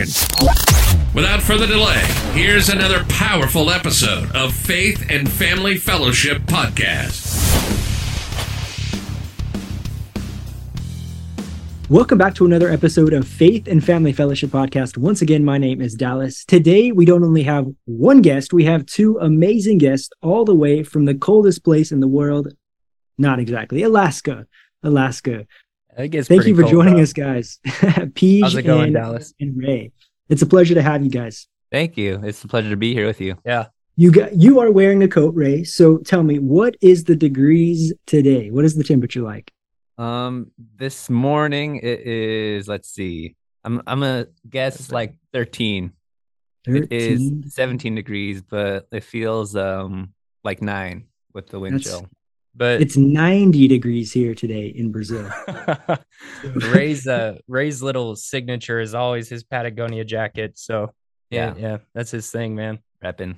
Without further delay, here's another powerful episode of Faith and Family Fellowship Podcast. Welcome back to another episode of Faith and Family Fellowship Podcast. Once again, my name is Dallas. Today, we don't only have one guest, we have two amazing guests all the way from the coldest place in the world. Not exactly, Alaska. Alaska. Thank you for joining us, guys. Peach How's it going, and, Dallas? and Ray. It's a pleasure to have you guys. Thank you. It's a pleasure to be here with you. Yeah. You got you are wearing a coat, Ray. So tell me, what is the degrees today? What is the temperature like? Um, this morning it is. Let's see. I'm I'm gonna guess like 13. 13. It is 17 degrees, but it feels um like nine with the wind That's, chill. But it's 90 degrees here today in Brazil. Ray's uh Ray's little signature is always his Patagonia jacket. So yeah, yeah, yeah that's his thing, man. Repping.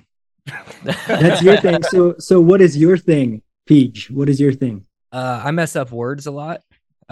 that's your thing. So so what is your thing, Peach? What is your thing? Uh I mess up words a lot.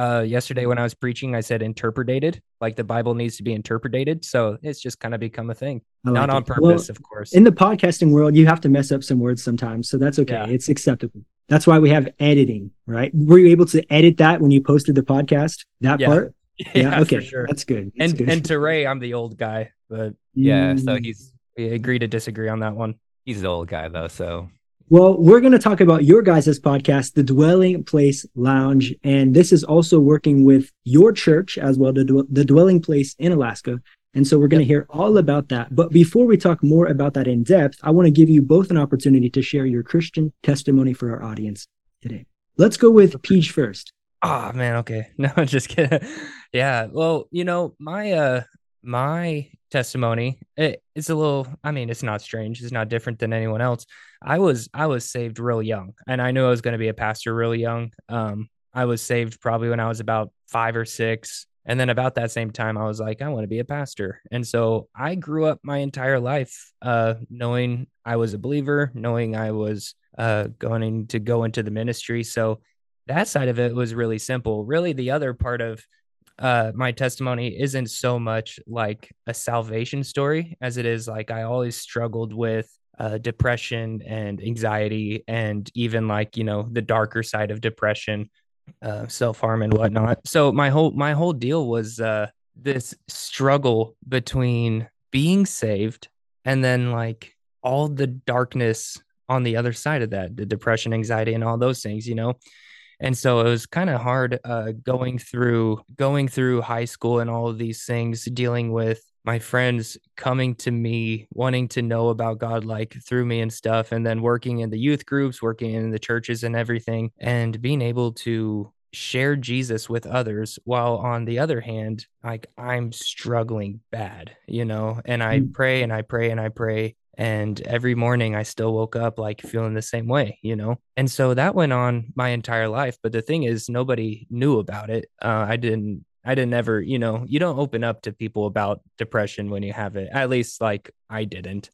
Uh yesterday when I was preaching, I said interpreted, like the Bible needs to be interpreted. So it's just kind of become a thing. Like Not it. on purpose, well, of course. In the podcasting world, you have to mess up some words sometimes. So that's okay. Yeah. It's acceptable. That's why we have editing, right? Were you able to edit that when you posted the podcast? That yeah. part? Yeah, yeah okay. Sure. That's good. That's and good. and to Ray, I'm the old guy, but yeah, mm. so he's we agree to disagree on that one. He's the old guy though, so well, we're going to talk about your guys' podcast, The Dwelling Place Lounge. And this is also working with your church as well, the, the Dwelling Place in Alaska. And so we're going to hear all about that. But before we talk more about that in depth, I want to give you both an opportunity to share your Christian testimony for our audience today. Let's go with Peach first. Oh man, okay. No, I'm just kidding. yeah. Well, you know, my uh my testimony, it, it's a little I mean, it's not strange. It's not different than anyone else. I was I was saved real young and I knew I was going to be a pastor real young. Um I was saved probably when I was about 5 or 6 and then about that same time, I was like, I want to be a pastor. And so I grew up my entire life uh, knowing I was a believer, knowing I was uh, going to go into the ministry. So that side of it was really simple. Really, the other part of uh, my testimony isn't so much like a salvation story as it is like I always struggled with uh, depression and anxiety, and even like, you know, the darker side of depression uh, self harm and whatnot. So my whole my whole deal was uh, this struggle between being saved and then like all the darkness on the other side of that, the depression, anxiety, and all those things, you know. And so it was kind of hard uh, going through going through high school and all of these things, dealing with my friends coming to me wanting to know about God like through me and stuff and then working in the youth groups working in the churches and everything and being able to share Jesus with others while on the other hand like I'm struggling bad you know and I mm. pray and I pray and I pray and every morning I still woke up like feeling the same way you know and so that went on my entire life but the thing is nobody knew about it uh, I didn't I didn't ever, you know, you don't open up to people about depression when you have it. At least, like, I didn't.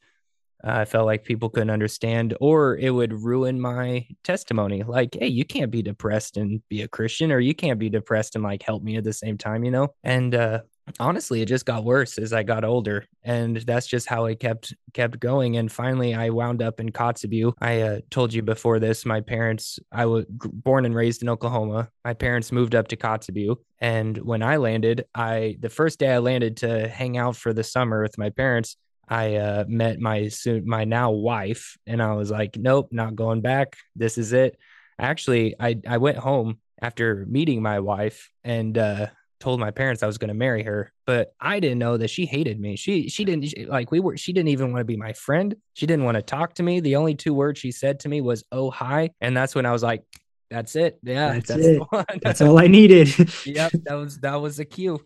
Uh, I felt like people couldn't understand, or it would ruin my testimony. Like, hey, you can't be depressed and be a Christian, or you can't be depressed and like help me at the same time, you know? And uh, honestly it just got worse as i got older and that's just how it kept kept going and finally i wound up in kotzebue. I uh, told you before this my parents i was born and raised in oklahoma. My parents moved up to kotzebue and when i landed i the first day i landed to hang out for the summer with my parents i uh, met my soon my now wife and i was like nope not going back. This is it. Actually i i went home after meeting my wife and uh told my parents I was going to marry her, but I didn't know that she hated me. She she didn't she, like we were she didn't even want to be my friend. She didn't want to talk to me. The only two words she said to me was "oh hi," and that's when I was like, "That's it. Yeah, that's, that's it. that's all I needed." yep, that was that was the cue.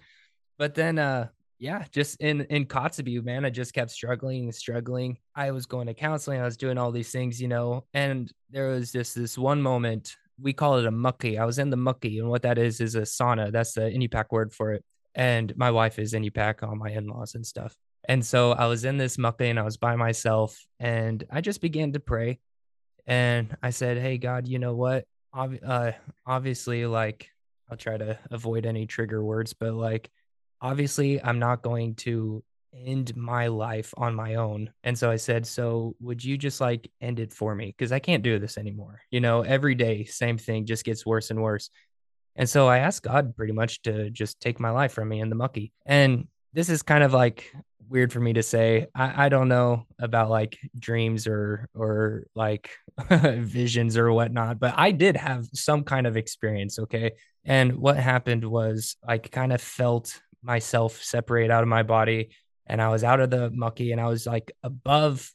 But then uh yeah, just in in Kotzebue, man, I just kept struggling and struggling. I was going to counseling, I was doing all these things, you know, and there was just this one moment. We call it a mucky. I was in the mucky, and what that is is a sauna. That's the Inupiaq word for it. And my wife is Inupiaq, all my in-laws and stuff. And so I was in this mucky and I was by myself, and I just began to pray. And I said, "Hey God, you know what? Ob- uh, obviously, like I'll try to avoid any trigger words, but like." obviously I'm not going to end my life on my own. And so I said, So would you just like end it for me? Because I can't do this anymore. You know, every day, same thing just gets worse and worse. And so I asked God pretty much to just take my life from me in the mucky. And this is kind of like weird for me to say. I, I don't know about like dreams or or like visions or whatnot, but I did have some kind of experience. Okay. And what happened was I kind of felt myself separate out of my body and I was out of the mucky and I was like above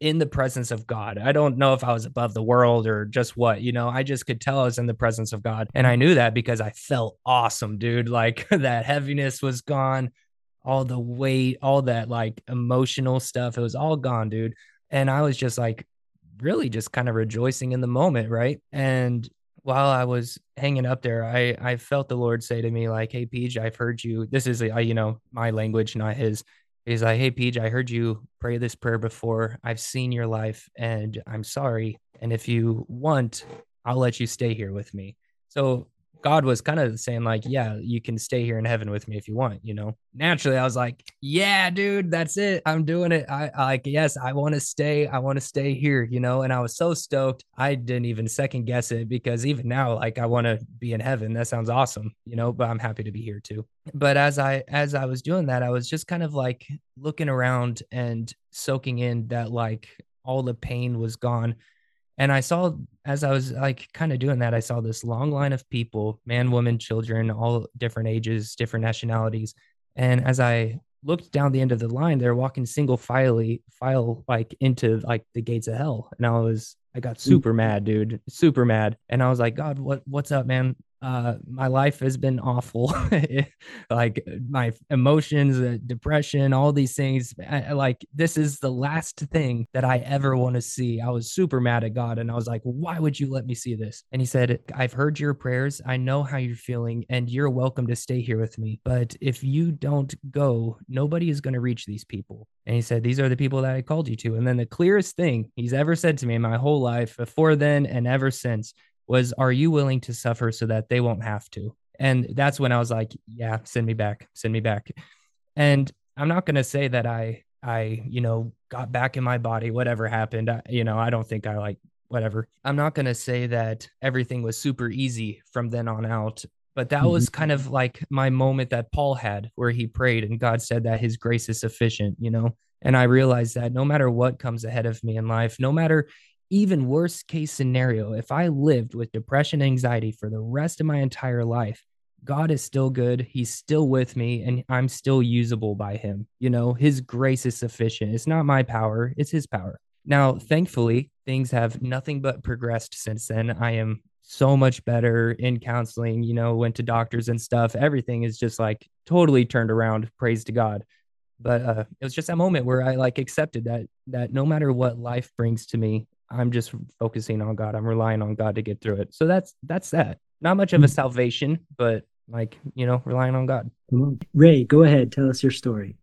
in the presence of God. I don't know if I was above the world or just what, you know, I just could tell I was in the presence of God. And I knew that because I felt awesome, dude. Like that heaviness was gone, all the weight, all that like emotional stuff, it was all gone, dude. And I was just like really just kind of rejoicing in the moment, right? And while I was hanging up there, I I felt the Lord say to me like, "Hey, Peach, I've heard you. This is uh, you know my language, not his." He's like, "Hey, Peach, I heard you pray this prayer before. I've seen your life, and I'm sorry. And if you want, I'll let you stay here with me." So God was kind of saying, like, yeah, you can stay here in heaven with me if you want, you know. Naturally, I was like, yeah, dude, that's it. I'm doing it. I, I like, yes, I want to stay. I want to stay here, you know. And I was so stoked. I didn't even second guess it because even now, like, I want to be in heaven. That sounds awesome, you know. But I'm happy to be here too. But as I as I was doing that, I was just kind of like looking around and soaking in that like all the pain was gone and I saw as I was like kind of doing that, I saw this long line of people, man, woman, children, all different ages, different nationalities. And as I looked down the end of the line, they're walking single file file like into like the gates of hell. And I was I got mm. super mad, dude, super mad. And I was like, God, what what's up, man? Uh my life has been awful. Like my emotions uh, depression all these things I, like this is the last thing that i ever want to see. I was super mad at god and i was like why would you let me see this? And he said i've heard your prayers. I know how you're feeling and you're welcome to stay here with me. But if you don't go nobody is going to reach these people. And he said these are the people that i called you to. And then the clearest thing he's ever said to me in my whole life before then and ever since was are you willing to suffer so that they won't have to? And that's when i was like yeah send me back send me back. And i'm not going to say that i i you know got back in my body whatever happened I, you know i don't think i like whatever. I'm not going to say that everything was super easy from then on out but that mm-hmm. was kind of like my moment that paul had where he prayed and god said that his grace is sufficient you know? And i realized that no matter what comes ahead of me in life no matter even worst case scenario, if I lived with depression anxiety for the rest of my entire life, God is still good. He's still with me and I'm still usable by him. You know, his grace is sufficient. It's not my power, it's his power. Now, thankfully, things have nothing but progressed since then. I am so much better in counseling, you know, went to doctors and stuff. Everything is just like totally turned around. Praise to God. But uh, it was just that moment where I like accepted that that no matter what life brings to me, I'm just focusing on God. I'm relying on God to get through it. So that's that's that. Not much of a mm. salvation, but like, you know, relying on God. Ray, go ahead, tell us your story.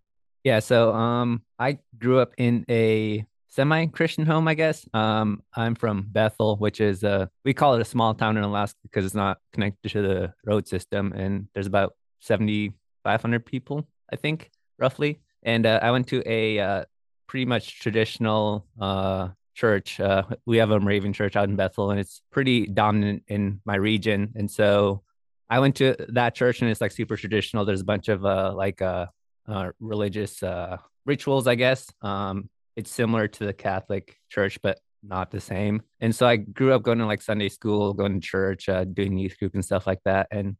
Yeah, so um I grew up in a semi-Christian home, I guess. Um I'm from Bethel, which is uh we call it a small town in Alaska because it's not connected to the road system and there's about 7500 people, I think, roughly. And uh, I went to a uh, pretty much traditional uh church. Uh, we have a Moravian church out in Bethel, and it's pretty dominant in my region. And so I went to that church, and it's like super traditional. There's a bunch of uh, like uh, uh, religious uh, rituals, I guess. Um, it's similar to the Catholic church, but not the same. And so I grew up going to like Sunday school, going to church, uh, doing youth group and stuff like that. And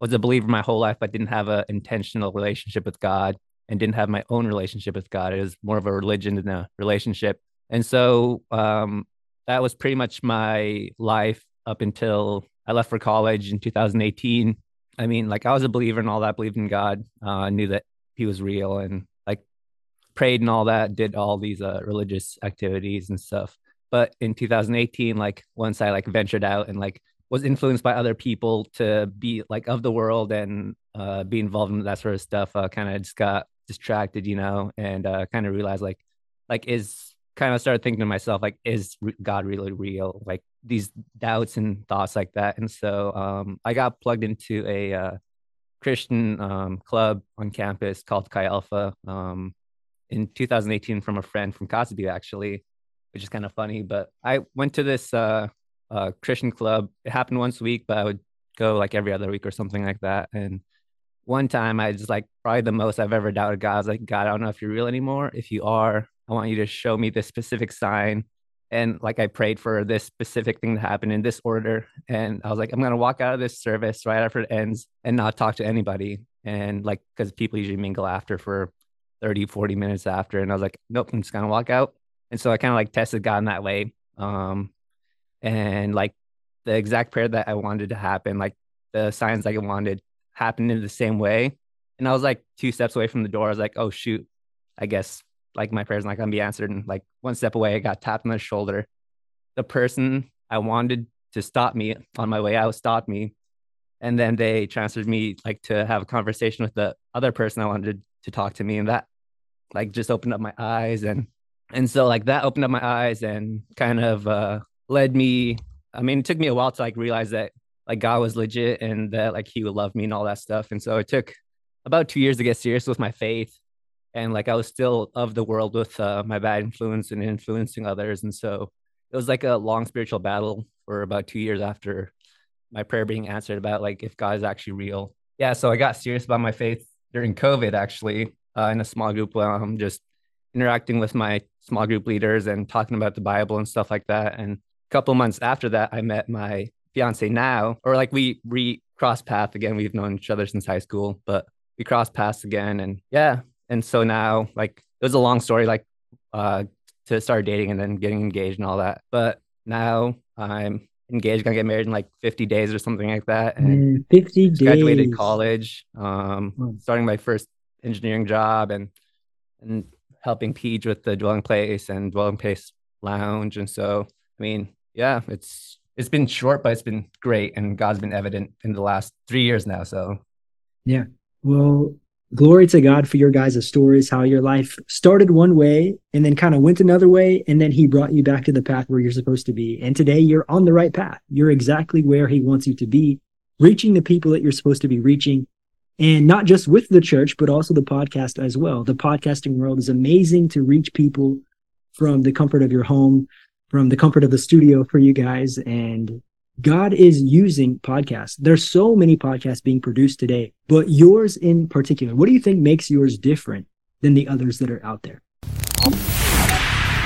was a believer my whole life, but didn't have an intentional relationship with God and didn't have my own relationship with God. It was more of a religion than a relationship. And so um, that was pretty much my life up until I left for college in 2018. I mean, like I was a believer and all that, believed in God, uh, knew that He was real, and like prayed and all that, did all these uh, religious activities and stuff. But in 2018, like once I like ventured out and like was influenced by other people to be like of the world and uh, be involved in that sort of stuff, uh, kind of just got distracted, you know, and uh, kind of realized like, like is kind of started thinking to myself like, is God really real? Like these doubts and thoughts like that. And so um, I got plugged into a uh, Christian um, club on campus called Chi Alpha um, in 2018 from a friend from Kotzebue, actually, which is kind of funny. But I went to this uh, uh, Christian club. It happened once a week, but I would go like every other week or something like that. And one time I just like probably the most I've ever doubted God. I was like, God, I don't know if you're real anymore. If you are, I want you to show me this specific sign and like I prayed for this specific thing to happen in this order. And I was like, I'm gonna walk out of this service right after it ends and not talk to anybody. And like, because people usually mingle after for 30, 40 minutes after. And I was like, nope, I'm just gonna walk out. And so I kind of like tested God in that way. Um, and like the exact prayer that I wanted to happen, like the signs like I wanted happened in the same way. And I was like two steps away from the door. I was like, oh shoot, I guess like my prayer's not gonna be answered. And like one step away, I got tapped on the shoulder. The person I wanted to stop me on my way out stopped me. And then they transferred me like to have a conversation with the other person I wanted to talk to me. And that like just opened up my eyes and and so like that opened up my eyes and kind of uh led me I mean it took me a while to like realize that like God was legit and that like he would love me and all that stuff. And so it took about two years to get serious with my faith and like I was still of the world with uh, my bad influence and influencing others, and so it was like a long spiritual battle for about two years after my prayer being answered about like if God is actually real. Yeah, so I got serious about my faith during COVID actually uh, in a small group. Where I'm just interacting with my small group leaders and talking about the Bible and stuff like that. And a couple months after that, I met my fiance now, or like we re crossed path again. We've known each other since high school, but we crossed paths again. And yeah, and so now like it was a long story like uh to start dating and then getting engaged and all that. But now i'm engaged gonna get married in like 50 days or something like that. And 50 days graduated college um starting my first engineering job and and helping Peach with the dwelling place and dwelling place lounge. And so i mean yeah it's it's been short but it's been great and god's been evident in the last three years now so. Yeah. Well glory to God for your guys' stories, how your life started one way and then kind of went another way. And then he brought you back to the path where you're supposed to be. And today you're on the right path. You're exactly where he wants you to be, reaching the people that you're supposed to be reaching. And not just with the church, but also the podcast as well. The podcasting world is amazing to reach people from the comfort of your home, from the comfort of the studio for you guys. And God is using podcasts. There's so many podcasts being produced today, but yours in particular, what do you think makes yours different than the others that are out there?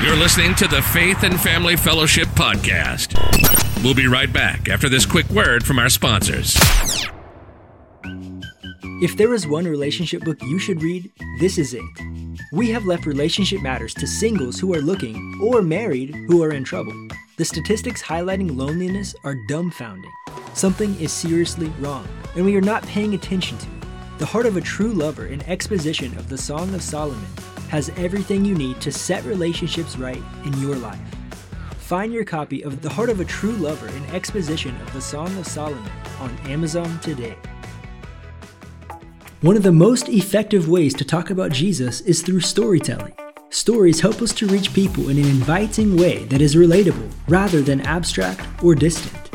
You're listening to the Faith and Family Fellowship podcast. We'll be right back after this quick word from our sponsors. If there is one relationship book you should read, this is it. We have left Relationship Matters to singles who are looking or married who are in trouble. The statistics highlighting loneliness are dumbfounding. Something is seriously wrong, and we are not paying attention to it. The Heart of a True Lover, an exposition of the Song of Solomon, has everything you need to set relationships right in your life. Find your copy of The Heart of a True Lover, an exposition of the Song of Solomon on Amazon today. One of the most effective ways to talk about Jesus is through storytelling. Stories help us to reach people in an inviting way that is relatable rather than abstract or distant.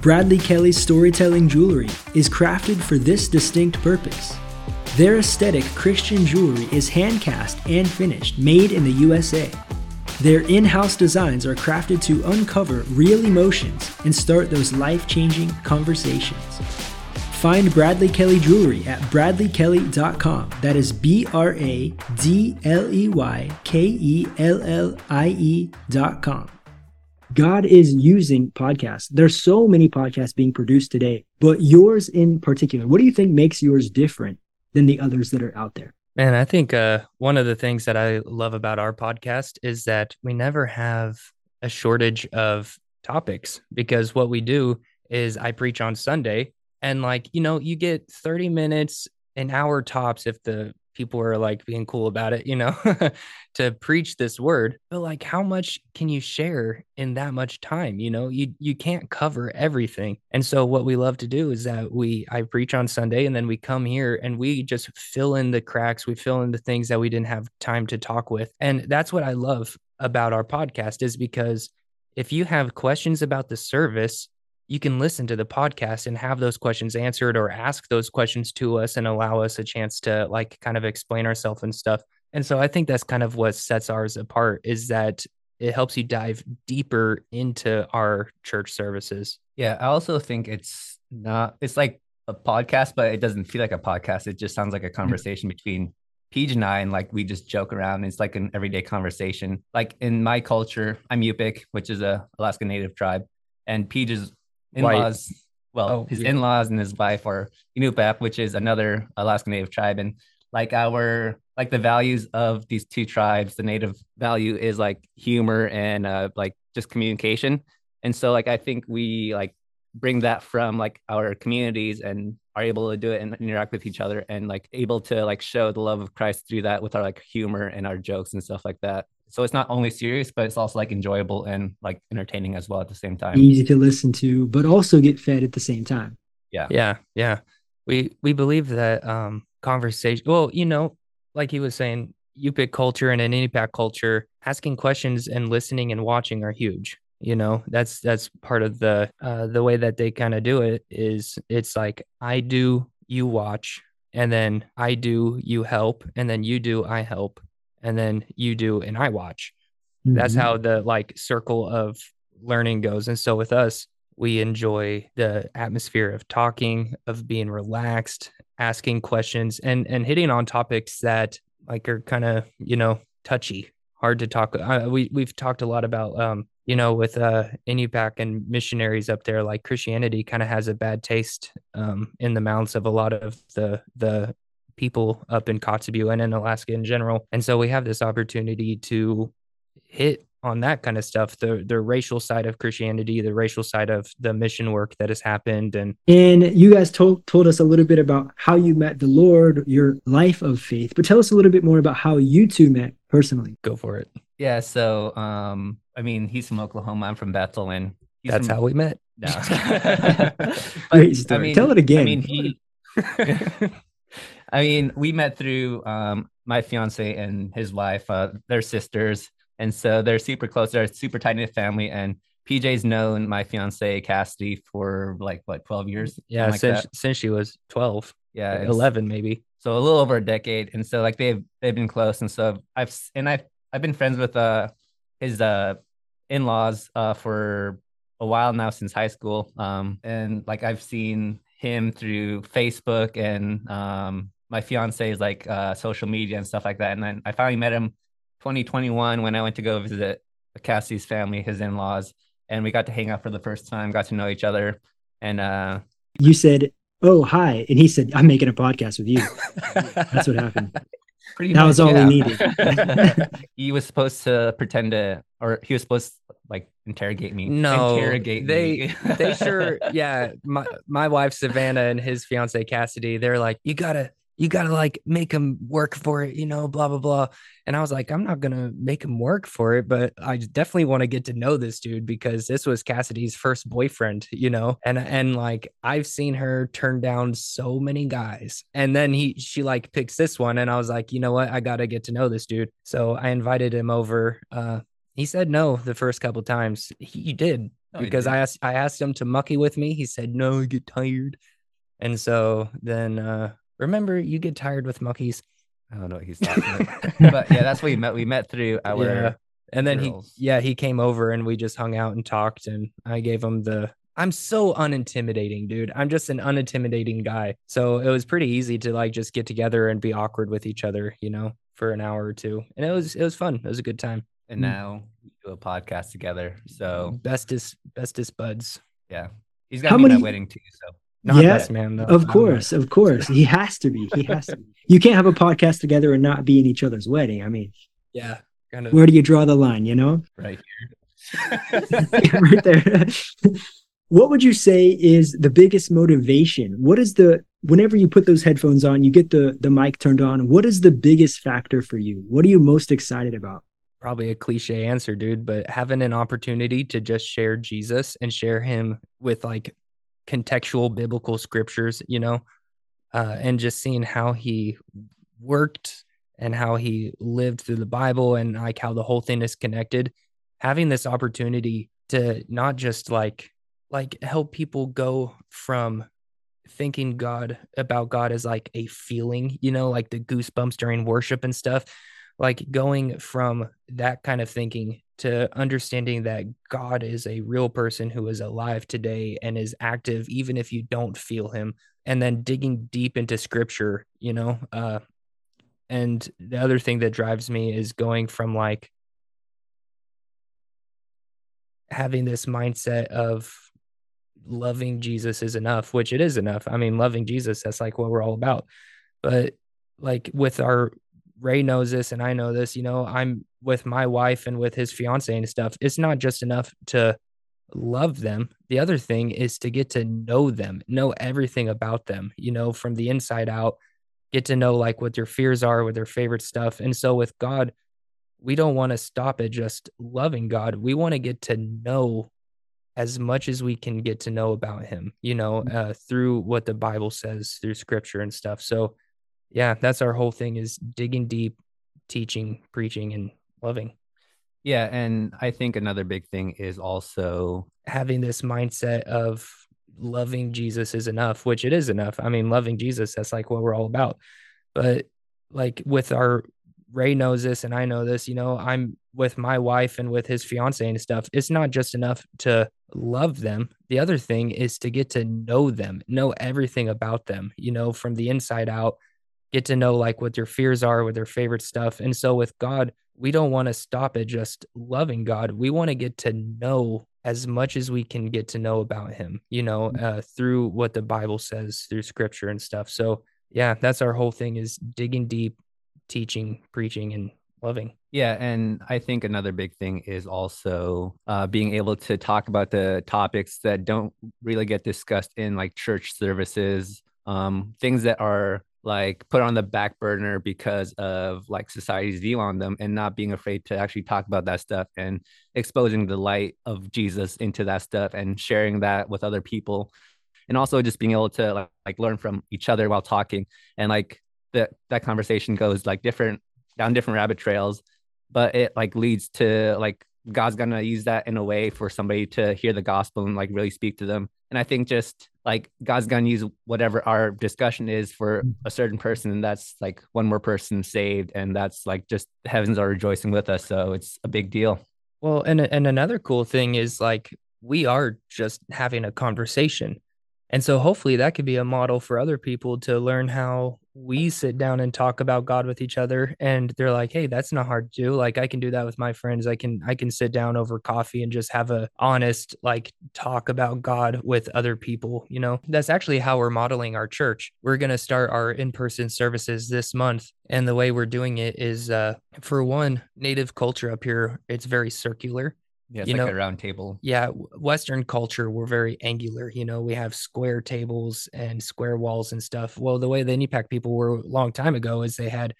Bradley Kellie's storytelling jewelry is crafted for this distinct purpose. Their aesthetic Christian jewelry is hand cast and finished, made in the USA. Their in house designs are crafted to uncover real emotions and start those life changing conversations. Find Bradley Kellie Jewelry at bradleykellie.com. That is B R A D L E Y K E L L I E.com. God is using podcasts. There's so many podcasts being produced today, but yours in particular, what do you think makes yours different than the others that are out there? Man, I think uh, one of the things that I love about our podcast is that we never have a shortage of topics because what we do is I preach on Sunday and like, you know, you get 30 minutes, an hour tops if the people are like being cool about it, you know, to preach this word. But like how much can you share in that much time? You know, you you can't cover everything. And so what we love to do is that we I preach on Sunday and then we come here and we just fill in the cracks, we fill in the things that we didn't have time to talk with. And that's what I love about our podcast is because if you have questions about the service, you can listen to the podcast and have those questions answered or ask those questions to us and allow us a chance to like kind of explain ourselves and stuff. And so I think that's kind of what sets ours apart is that it helps you dive deeper into our church services. Yeah, I also think it's not it's like a podcast, but it doesn't feel like a podcast. It just sounds like a mm-hmm. conversation between Peach and I, and like we just joke around. It's like an everyday conversation. Like in my culture, I'm Yupik, which is a Alaska Native tribe, and Peach is in-laws. White. Well, oh, his yeah. in-laws and his wife are Inupiaq, which is another Alaska Native tribe, and like our like the values of these two tribes, the Native value is like humor and uh, like just communication, and so like I think we like bring that from like our communities and are able to do it and interact with each other and like able to like show the love of Christ through that with our like humor and our jokes and stuff like that. So it's not only serious, but it's also like enjoyable and like entertaining as well at the same time. Easy to listen to, but also get fed at the same time. Yeah. Yeah. Yeah. We we believe that um conversation well, you know, like he was saying, Yupik culture and an Inupiaq culture, asking questions and listening and watching are huge you know that's that's part of the uh the way that they kind of do it is it's like i do you watch and then i do you help and then you do i help and then you do and i watch mm-hmm. that's how the like circle of learning goes and so with us we enjoy the atmosphere of talking of being relaxed asking questions and and hitting on topics that like are kind of you know touchy hard to talk uh, we we've talked a lot about um you know, with uh Inupiaq and missionaries up there, like Christianity kind of has a bad taste um, in the mouths of a lot of the the people up in Kotzebue and in Alaska in general. And so we have this opportunity to hit on that kind of stuff the the racial side of christianity the racial side of the mission work that has happened and and you guys told told us a little bit about how you met the lord your life of faith but tell us a little bit more about how you two met personally go for it yeah so um I mean, he's from Oklahoma. I'm from Bethel, and that's from... how we met. No. Great story. I mean, Tell it again. I mean, he. I mean, we met through um, my fiance and his wife. Uh, they're sisters, and so they're super close. They're a super tight knit family, and PJ's known my fiance Cassidy for like what, twelve years? Yeah, like since that. since she was twelve. Yeah, eleven maybe. So a little over a decade, and so like they've they've been close, and so I've and I've I've been friends with uh his uh in-laws uh for a while now since high school. Um and like I've seen him through Facebook and um my fiance's like uh social media and stuff like that. And then I finally met him 2021 when I went to go visit Cassie's family, his in-laws, and we got to hang out for the first time, got to know each other. And uh you said, Oh, hi. And he said, I'm making a podcast with you. That's what happened. Pretty that much, was all yeah. we needed. he was supposed to pretend to, or he was supposed to like interrogate me. No, interrogate they me. they sure, yeah. My my wife Savannah and his fiance Cassidy, they're like, you gotta you got to like make him work for it, you know, blah, blah, blah. And I was like, I'm not going to make him work for it, but I definitely want to get to know this dude because this was Cassidy's first boyfriend, you know, and, and like I've seen her turn down so many guys. And then he, she like picks this one. And I was like, you know what? I got to get to know this dude. So I invited him over. Uh, he said no the first couple times. He did oh, because I asked, I asked him to mucky with me. He said, no, I get tired. And so then, uh, Remember, you get tired with monkeys. I don't know what he's talking about. but yeah, that's what we met. We met through our yeah. And then girls. he yeah, he came over and we just hung out and talked and I gave him the I'm so unintimidating, dude. I'm just an unintimidating guy. So it was pretty easy to like just get together and be awkward with each other, you know, for an hour or two. And it was it was fun. It was a good time. And mm. now we do a podcast together. So bestest bestest buds. Yeah, he's got me many... that wedding too. So not yeah, best man though. Of course, of course, he has to be. He has to. Be. You can't have a podcast together and not be in each other's wedding. I mean, yeah, kind of. Where do you draw the line? You know, right here, right there. what would you say is the biggest motivation? What is the whenever you put those headphones on, you get the the mic turned on. What is the biggest factor for you? What are you most excited about? Probably a cliche answer, dude, but having an opportunity to just share Jesus and share him with like contextual biblical scriptures, you know, uh, and just seeing how he worked and how he lived through the Bible and like how the whole thing is connected. Having this opportunity to not just like like help people go from thinking God about God as like a feeling, you know, like the goosebumps during worship and stuff, like going from that kind of thinking to understanding that God is a real person who is alive today and is active, even if you don't feel him, and then digging deep into scripture, you know. Uh, and the other thing that drives me is going from like having this mindset of loving Jesus is enough, which it is enough. I mean, loving Jesus, that's like what we're all about. But like with our Ray knows this and I know this, you know, I'm with my wife and with his fiance and stuff. It's not just enough to love them. The other thing is to get to know them, know everything about them, you know, from the inside out, get to know like what their fears are, what their favorite stuff. And so with God, we don't want to stop at just loving God. We want to get to know as much as we can get to know about him, you know, mm. uh, through what the Bible says, through scripture and stuff. So, yeah, that's our whole thing is digging deep, teaching, preaching, and loving. Yeah. And I think another big thing is also having this mindset of loving Jesus is enough, which it is enough. I mean, loving Jesus, that's like what we're all about. But like with our Ray knows this and I know this, you know, I'm with my wife and with his fiance and stuff. It's not just enough to love them. The other thing is to get to know them, know everything about them, you know, from the inside out, get to know like what their fears are, what their favorite stuff. And so with God, we don't want to stop at just loving God. We want to get to know as much as we can get to know about him, you know, mm. uh, through what the Bible says, through scripture and stuff. So, yeah, that's our whole thing is digging deep, teaching, preaching, and loving. Yeah, and I think another big thing is also uh, being able to talk about the topics that don't really get discussed in like church services, um, things that are like put on the back burner because of like society's view on them, and not being afraid to actually talk about that stuff and exposing the light of Jesus into that stuff and sharing that with other people, and also just being able to like, like learn from each other while talking and like that that conversation goes like different down different rabbit trails but it like leads to like God's gonna use that in a way for somebody to hear the gospel and like really speak to them. And I think just like God's gonna use whatever our discussion is for mm. a certain person, and that's like one more person saved, and that's like just heavens are rejoicing with us. So it's a big deal. Well, and and another cool thing is like we are just having a conversation. And so hopefully that could be a model for other people to learn how we sit down and talk about God with each other and they're like, "Hey, that's not hard to do. Like I can do that with my friends. I can I can sit down over coffee and just have a honest like talk about God with other people, you know." That's actually how we're modeling our church. We're going to start our in-person services this month and the way we're doing it is uh for one, native culture up here, it's very circular. Yeah, it's you like know, a round table. Yeah, Western culture, we're very angular. You know, we have square tables and square walls and stuff. Well, the way the Inupiaq people were a long time ago is they had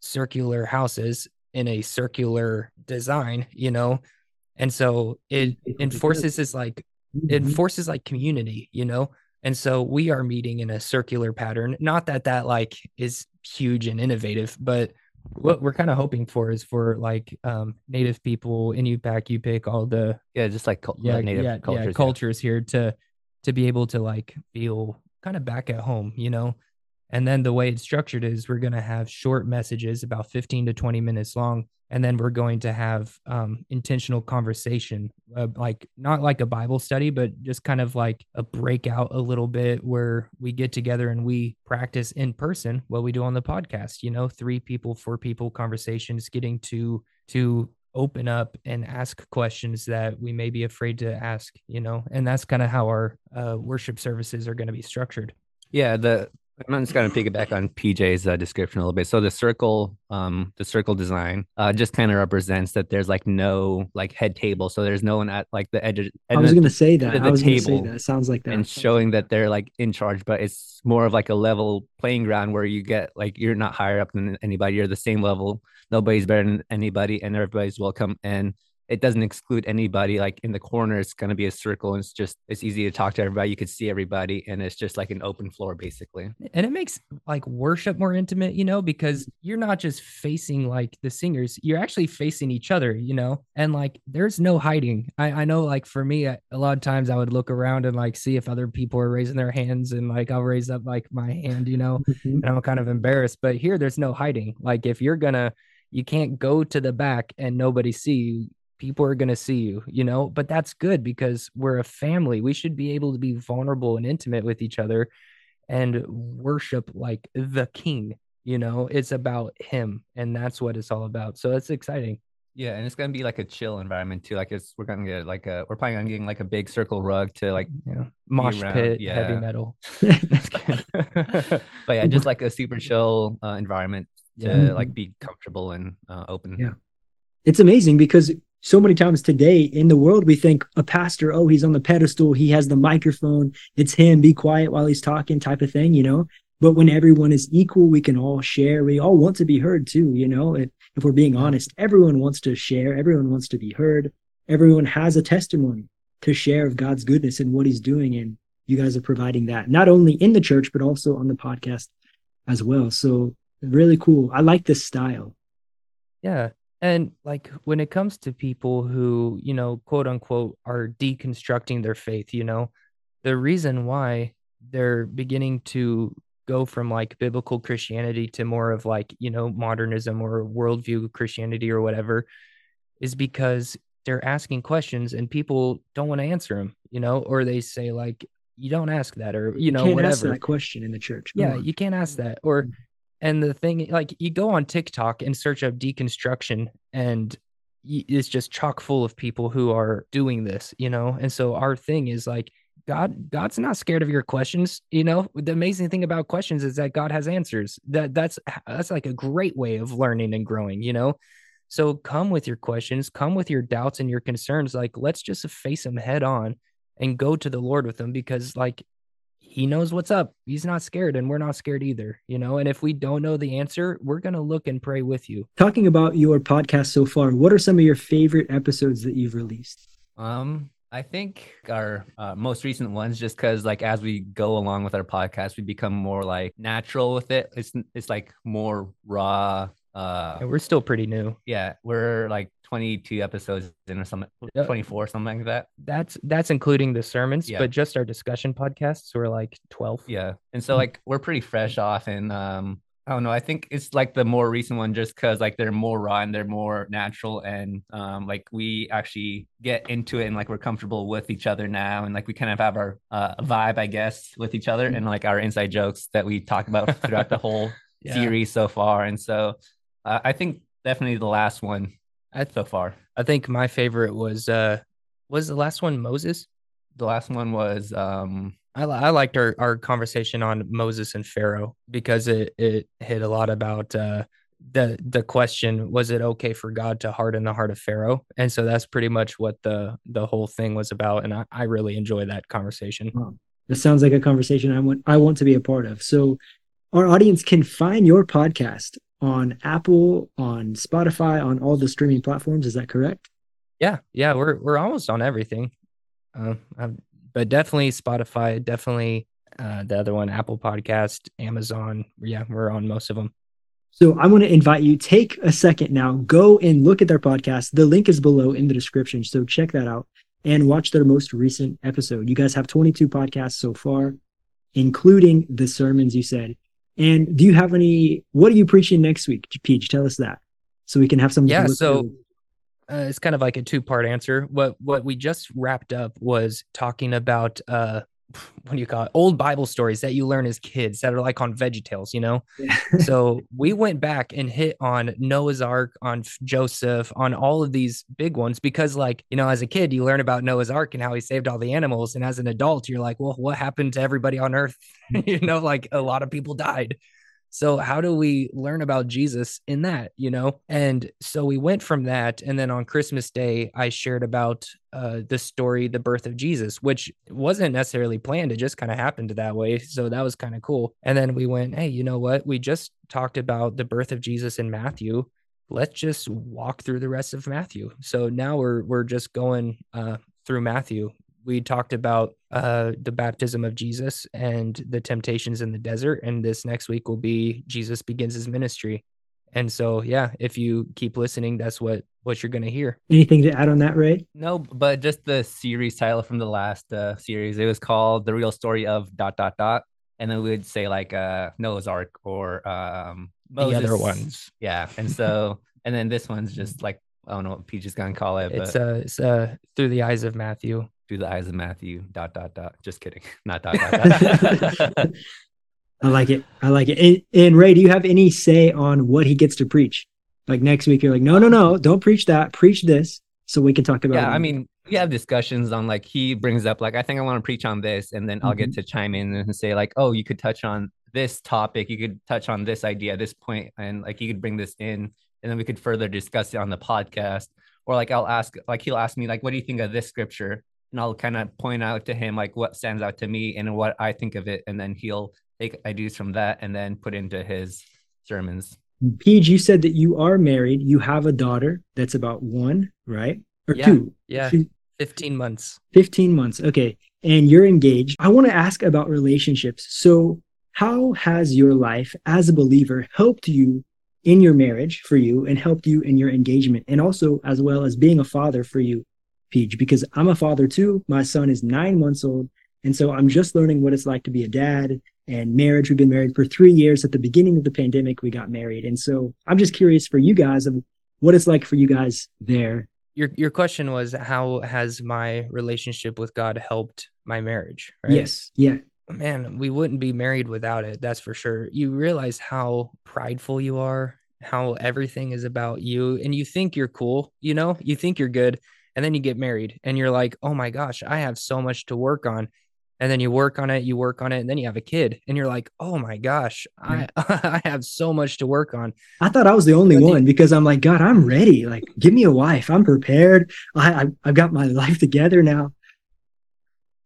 circular houses in a circular design. You know, and so it enforces this like it mm-hmm. enforces like community. You know, and so we are meeting in a circular pattern. Not that that like is huge and innovative, but what we're kind of hoping for is for like um native people in Inupiaq, Yupik, all the yeah, just like yeah, native yeah, cultures, yeah, cultures here to to be able to like feel kind of back at home, you know. And then the way it's structured is we're gonna have short messages about 15 to 20 minutes long and then we're going to have um, intentional conversation uh, like not like a bible study but just kind of like a breakout a little bit where we get together and we practice in person what we do on the podcast you know three people four people conversations getting to to open up and ask questions that we may be afraid to ask, you know, and that's kind of how our uh, worship services are going to be structured. Yeah, the I'm just going to piggyback on PJ's uh, description a little bit. So the circle, um, the circle design, uh, just kind of represents that there's like no like head table, so there's no one at like the edge. Of, I was going to say that. I was going to say that. It sounds like that. And showing that they're like in charge, but it's more of like a level playing ground where you get like you're not higher up than anybody. You're the same level. Nobody's better than anybody, and everybody's welcome. And it doesn't exclude anybody like in the corner it's going to be a circle and it's just it's easy to talk to everybody you can see everybody and it's just like an open floor basically. And it makes like worship more intimate you know because you're not just facing like the singers you're actually facing each other you know? And like there's no hiding. I, I know like for me a lot of times i would look around and like see if other people are raising their hands and like i'll raise up like my hand you know? Mm-hmm. and i'm kind of embarrassed but here there's no hiding. Like if you're gonna you can't go to the back and nobody see you people are going to see you, you know, but that's good because we're a family. We should be able to be vulnerable and intimate with each other and worship like the king, you know, it's about him and that's what it's all about. So it's exciting. Yeah, and it's gonna be like a chill environment too. Like it's we're gonna get like a we're planning on getting like a big circle rug to like yeah mosh pit yeah. heavy metal. but yeah, just like a super chill uh, environment to yeah. like be comfortable and uh, open. Yeah, it's amazing because so many times today in the world, we think a pastor, oh, he's on the pedestal, he has the microphone, it's him, be quiet while he's talking, type of thing, you know. But when everyone is equal, we can all share. We all want to be heard too, you know. If, if we're being honest, everyone wants to share, everyone wants to be heard, everyone has a testimony to share of God's goodness and what he's doing. And you guys are providing that not only in the church, but also on the podcast as well. So really cool. I like this style. Yeah. And like when it comes to people who, you know, quote unquote, are deconstructing their faith, you know, the reason why they're beginning to go from like biblical Christianity to more of like, you know, modernism or worldview Christianity or whatever is because they're asking questions and people don't want to answer them, you know, or they say like, you don't ask that or, you know, you can't whatever. Ask that question in the church. Come yeah, on. you can't ask that. Or, mm. And the thing, like, you go on TikTok and search up deconstruction, and it's just chock full of people who are doing this, you know. And so our thing is like, God, God's not scared of your questions. You know, the amazing thing about questions is that God has answers. That that's that's like a great way of learning and growing. You know, so come with your questions, come with your doubts and your concerns. Like, let's just face them head on and go to the Lord with them because, like, he knows what's up. He's not scared, and we're not scared either, you know. And if we don't know the answer, we're gonna look and pray with you. Talking about your podcast so far, what are some of your favorite episodes that you've released? Um, I think our uh, most recent ones, just because like as we go along with our podcast, we become more like natural with it. It's it's like more raw. Uh, and we're still pretty new. Yeah, we're like 22 episodes in or something 24 something like that that's that's including the sermons yeah. but just our discussion podcasts were like 12 yeah and so like we're pretty fresh off and um I don't know. I think it's like the more recent one just because like they're more raw and they're more natural and um like we actually get into it and like we're comfortable with each other now and like we kind of have our uh, vibe, I guess, with each other and like our inside jokes that we talk about throughout the whole yeah. series so far. And so uh, I think definitely the last one So far. I think my favorite was uh was the last one Moses. The last one was um I, I liked our, our conversation on Moses and Pharaoh because it it hit a lot about uh the the question was it okay for God to harden the heart of Pharaoh and so that's pretty much what the the whole thing was about and I, I really enjoy that conversation. Wow. Sounds like a conversation I want I want to be a part of. So our audience can find your podcast on Apple, on Spotify, on all the streaming platforms. Is that correct? Yeah, yeah, we're we're almost on everything, uh, but definitely Spotify, definitely uh, the other one, Apple Podcast, Amazon. Yeah, we're on most of them. So I want to invite you take a second now, go and look at their podcast. The link is below in the description, so check that out and watch their most recent episode. You guys have 22 podcasts so far, including the sermons you said. And do you have any? What are you preaching next week, Peach? Tell us that, so we can have some. Yeah, so uh, it's kind of like a two part answer. What what we just wrapped up was talking about uh, what do you call it? Old Bible stories that you learn as kids that are like on Veggie Tales, you know? so we went back and hit on Noah's Ark, on Joseph, on all of these big ones because, like, you know, as a kid, you learn about Noah's Ark and how he saved all the animals. And as an adult, you're like, well, what happened to everybody on earth? you know, like a lot of people died. So, how do we learn about Jesus in that, you know? And so we went from that. And then on Christmas Day, I shared about uh, the story, the birth of Jesus, which wasn't necessarily planned. It just kind of happened that way. So, that was kind of cool. And then we went, hey, you know what? We just talked about the birth of Jesus in Matthew. Let's just walk through the rest of Matthew. So now we're we're just going uh, through Matthew we talked about uh, the baptism of Jesus and the temptations in the desert. And this next week will be Jesus begins his ministry. And so, yeah, if you keep listening, that's what what you're gonna hear. Anything to add on that, Ray? No, but just the series title from the last uh, series. It was called "The Real Story of Dot Dot Dot," and then we would say like uh, Noah's Ark or um, Moses. the other ones. Yeah, and so and then this one's just like I don't know what Peach is gonna call it. It's uh, it's uh, through the eyes of Matthew through the eyes of Matthew. Dot dot dot. Just kidding. Not dot dot. dot. I like it. I like it. And, and, Ray, do you have any say on what he gets to preach? Like next week, you're like, no, no, no, don't preach that. Preach this, so we can talk about. Yeah, it. I mean, we have discussions on like he brings up like I think I want to preach on this, and then mm-hmm. I'll get mm-hmm. to chime in and say like, oh, you could touch on this topic, you could touch on this idea, this point, and like you could bring this in, and then we could further discuss it on the podcast. Or like I'll ask, like he'll ask me like, what do you think of this scripture? And I'll kind of point out to him like what stands out to me and what I think of it, and then he'll take ideas from that and then put into his sermons. Pete, you said that you are married. You have a daughter that's about one, right? Or yeah, two? Yeah, fifteen months. Fifteen months. Okay, and you're engaged. I want to ask about relationships. So, how has your life as a believer helped you in your marriage for you and helped you in your engagement and also as well as being a father for you Peach, because I'm a father too. My son is nine months old. And so I'm just learning what it's like to be a dad and marriage. We've been married for three years. At the beginning of the pandemic, we got married. And so I'm just curious for you guys of what it's like for you guys there. Your your question was how has my relationship with God helped my marriage? Right? Yes. Yeah. Man, we wouldn't be married without it. That's for sure. You realize how prideful you are, how everything is about you, and you think you're cool. You know, you think you're good and then you get married and you're like oh my gosh i have so much to work on. And then you work on it you work on it and then you have a kid and you're like oh my gosh i i have so much to work on. I thought i was the only one because i'm like god i'm ready. Like give me a wife. I'm prepared. I, I i've got my life together now.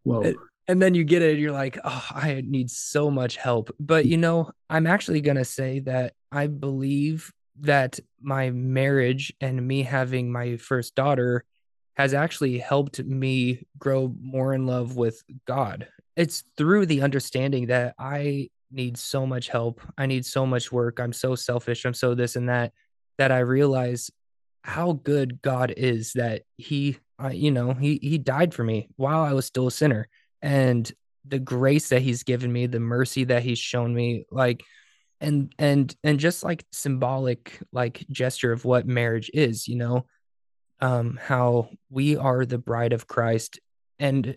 Whoa. And then you get it and you're like oh i need so much help. But you know i'm actually going to say that i believe that my marriage and me having my first daughter has actually helped me grow more in love with God. It's through the understanding that I need so much help. I need so much work. I'm so selfish. I'm so this and that that I realize how good God is that he uh, you know, he he died for me while I was still a sinner and the grace that he's given me, the mercy that he's shown me like and and and just like symbolic like gesture of what marriage is, you know um, how we are the bride of Christ and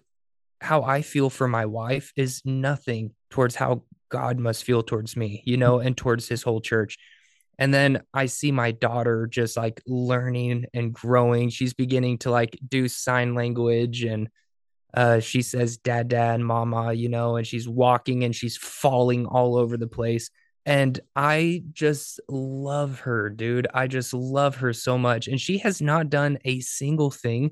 how I feel for my wife is nothing towards how God must feel towards me, you know, and towards his whole church. And then I see my daughter just like learning and growing. She's beginning to like do sign language and uh, she says dad, dad, mama, you know, and she's walking and she's falling all over the place. And I just love her, dude. I just love her so much. And she has not done a single thing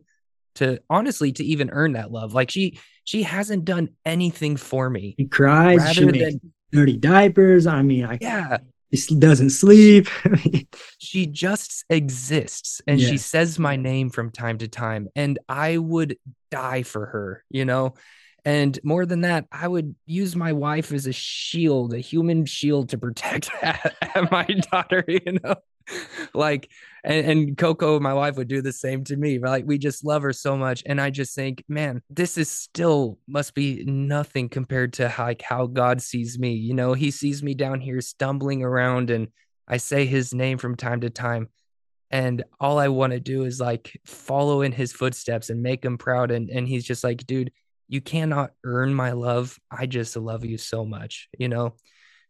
to honestly to even earn that love. Like she she hasn't done anything for me. She cries, she makes than, dirty diapers. I mean, I yeah. She doesn't sleep. she just exists and she says my name from time to time. And I would die for her, you know? And more than that, I would use my wife as a shield, a human shield to protect my daughter, you know? like and, and Coco, my wife, would do the same to me. Like we just love her so much. And I just think, man, this is still must be nothing compared to like how God sees me. You know, he sees me down here stumbling around and I say his name from time to time. And all I want to do is like follow in his footsteps and make him proud. And and he's just like, dude, you cannot earn my love. I just love you so much, you know?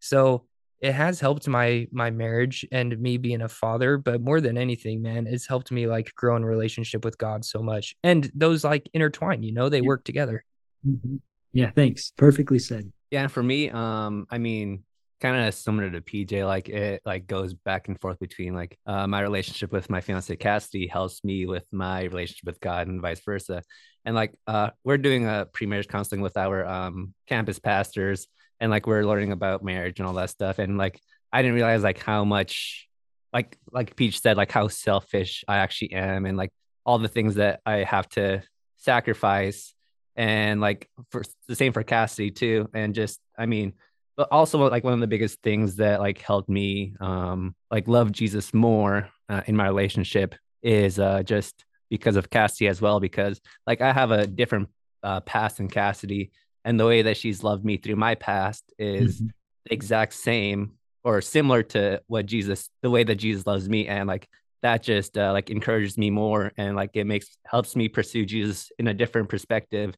So it has helped my my marriage and me being a father but more than anything man it's helped me like grow in relationship with god so much. And those like intertwine you know? They work together. Mm-hmm. yeah thanks. Perfectly said. Yeah for me um i mean kind of similar to pj like it like goes back and forth between like uh, my relationship with my fiance cassidy helps me with my relationship with god and vice versa and like uh we're doing a pre-marriage counseling with our um campus pastors and like we're learning about marriage and all that stuff and like i didn't realize like how much like like peach said like how selfish i actually am and like all the things that i have to sacrifice and like for the same for cassidy too and just i mean but also like one of the biggest things that like helped me um like love jesus more uh, in my relationship is uh just because of cassidy as well because like i have a different uh, past than cassidy and the way that she's loved me through my past is mm-hmm. the exact same or similar to what Jesus, the way that Jesus loves me, and like that just uh, like encourages me more, and like it makes helps me pursue Jesus in a different perspective,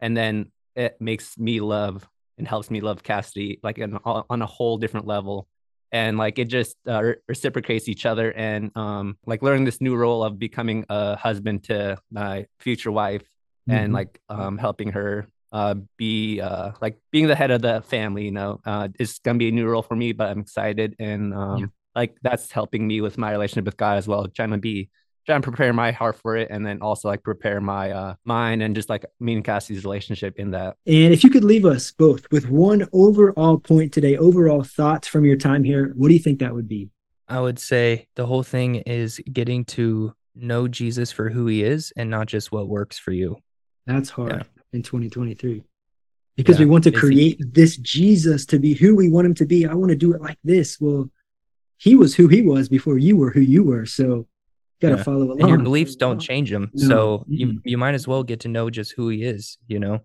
and then it makes me love and helps me love Cassidy like on, on a whole different level, and like it just uh, reciprocates each other, and um like learning this new role of becoming a husband to my future wife, mm-hmm. and like um helping her uh, be uh, like being the head of the family. You know, uh, it's gonna be a new role for me, but I'm excited and um, yeah. like that's helping me with my relationship with God as well. Trying to be trying to prepare my heart for it, and then also like prepare my uh, mind and just like me and Cassie's relationship in that. And if you could leave us both with one overall point today, overall thoughts from your time here, what do you think that would be? I would say the whole thing is getting to know Jesus for who he is and not just what works for you. That's hard. Yeah in 2023 because yeah, we want to create he, this Jesus to be who we want him to be. I want to do it like this. Well, he was who he was before you were who you were. So got to yeah. follow along. And your beliefs don't change him. No. So mm-hmm. you, you might as well get to know just who he is, you know?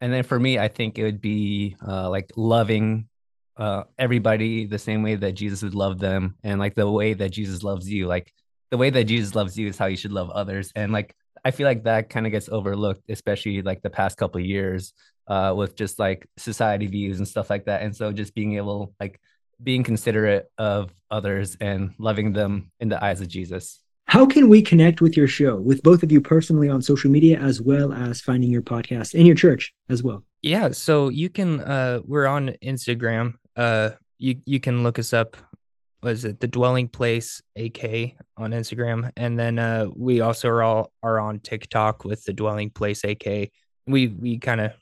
And then for me, I think it would be uh, like loving uh, everybody the same way that Jesus would love them and like the way that Jesus loves you. Like the way that Jesus loves you is how you should love others. And like I feel like that kind of gets overlooked, especially like the past couple years uh, with just like society views and stuff like that. And so just being able like being considerate of others and loving them in the eyes of Jesus. How can we connect with your show, with both of you personally on social media, as well as finding your podcast in your church as well? Yeah, so you can. Uh, we're on Instagram. Uh, you you can look us up was it the dwelling place ak on instagram and then uh we also are all are on tiktok with the dwelling place ak we we kind of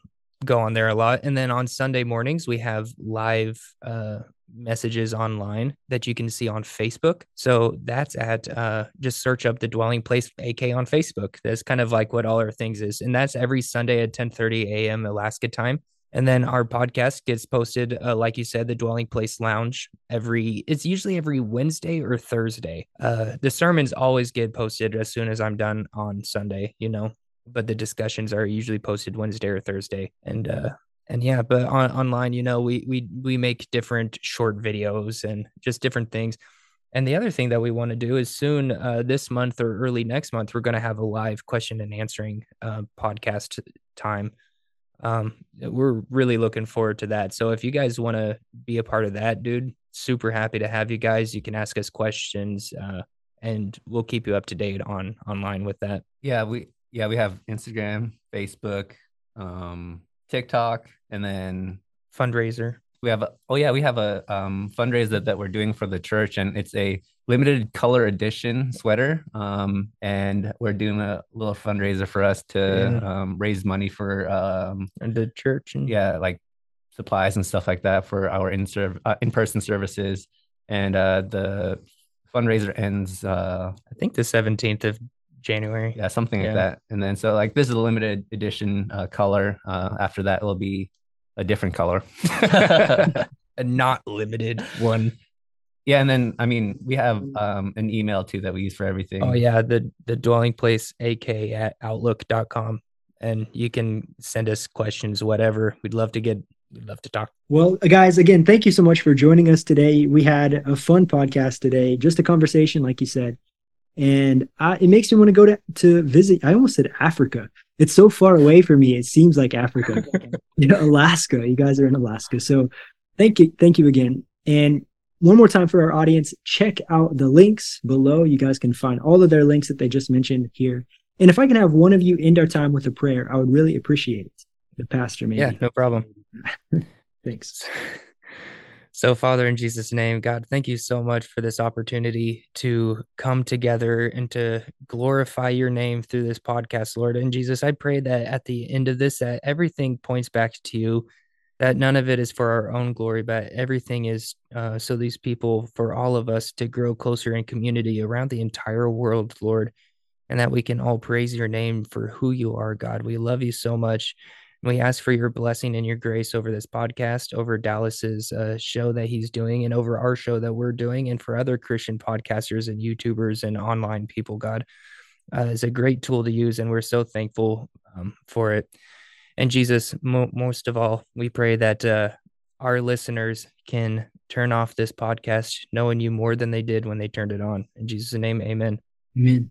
go on there a lot and then on sunday mornings we have live uh messages online that you can see on facebook so that's at uh just search up the dwelling place ak on facebook that's kind of like what all our things is and that's every sunday at 10 30 a.m alaska time and then our podcast gets posted, uh, like you said, the Dwelling Place Lounge every, it's usually every Wednesday or Thursday. Uh, the sermons always get posted as soon as I'm done on Sunday, you know, but the discussions are usually posted Wednesday or Thursday. And, uh, and yeah, but on, online, you know, we, we, we make different short videos and just different things. And the other thing that we want to do is soon, uh, this month or early next month, we're going to have a live question and answering uh, podcast time um, we're really looking forward to that. So if you guys want to be a part of that, dude, super happy to have you guys. You can ask us questions, uh, and we'll keep you up to date on online with that. Yeah, we yeah we have Instagram, Facebook, um, TikTok, and then fundraiser. we have a, oh yeah we have a um, fundraiser that we're doing for the church and it's a limited color edition sweater um, and we're doing a little fundraiser for us to yeah. um, raise money for um, and the church and yeah like supplies and stuff like that for our in uh, in-person services. And uh, the fundraiser ends uh, i think the 17th of january. Yeah something yeah. like that. And then so like this is a limited edition uh, color. Uh, after that it'll be a different color, a not limited one. Yeah, and then I mean we have um, an email too that we use for everything. Oh yeah, the the dwelling place ak at outlook.com. And you can send us questions, whatever. We'd love to get we'd love to talk. Well, guys, again, thank you so much for joining us today. We had a fun podcast today, just a conversation, like you said. and I, it makes me want to go to to visit. I almost said Africa. It's so far away from me. It seems like Africa. you know, Alaska. You guys are in Alaska, so thank you, thank you again. And one more time for our audience, check out the links below. You guys can find all of their links that they just mentioned here. And if I can have one of you end our time with a prayer, I would really appreciate it. The pastor, maybe. Yeah, no problem. Thanks. So, Father, in Jesus' name, God, thank you so much for this opportunity to come together and to glorify your name through this podcast, Lord. And Jesus, I pray that at the end of this, that everything points back to you, that none of it is for our own glory, but everything is uh, so these people, for all of us to grow closer in community around the entire world, Lord, and that we can all praise your name for who you are, God. We love you so much. We ask for your blessing and your grace over this podcast, over Dallas's uh, show that he's doing, and over our show that we're doing, and for other Christian podcasters and YouTubers and online people. God uh, is a great tool to use, and we're so thankful um, for it. And Jesus, mo- most of all, we pray that uh, our listeners can turn off this podcast knowing you more than they did when they turned it on. In Jesus' name, amen. Amen.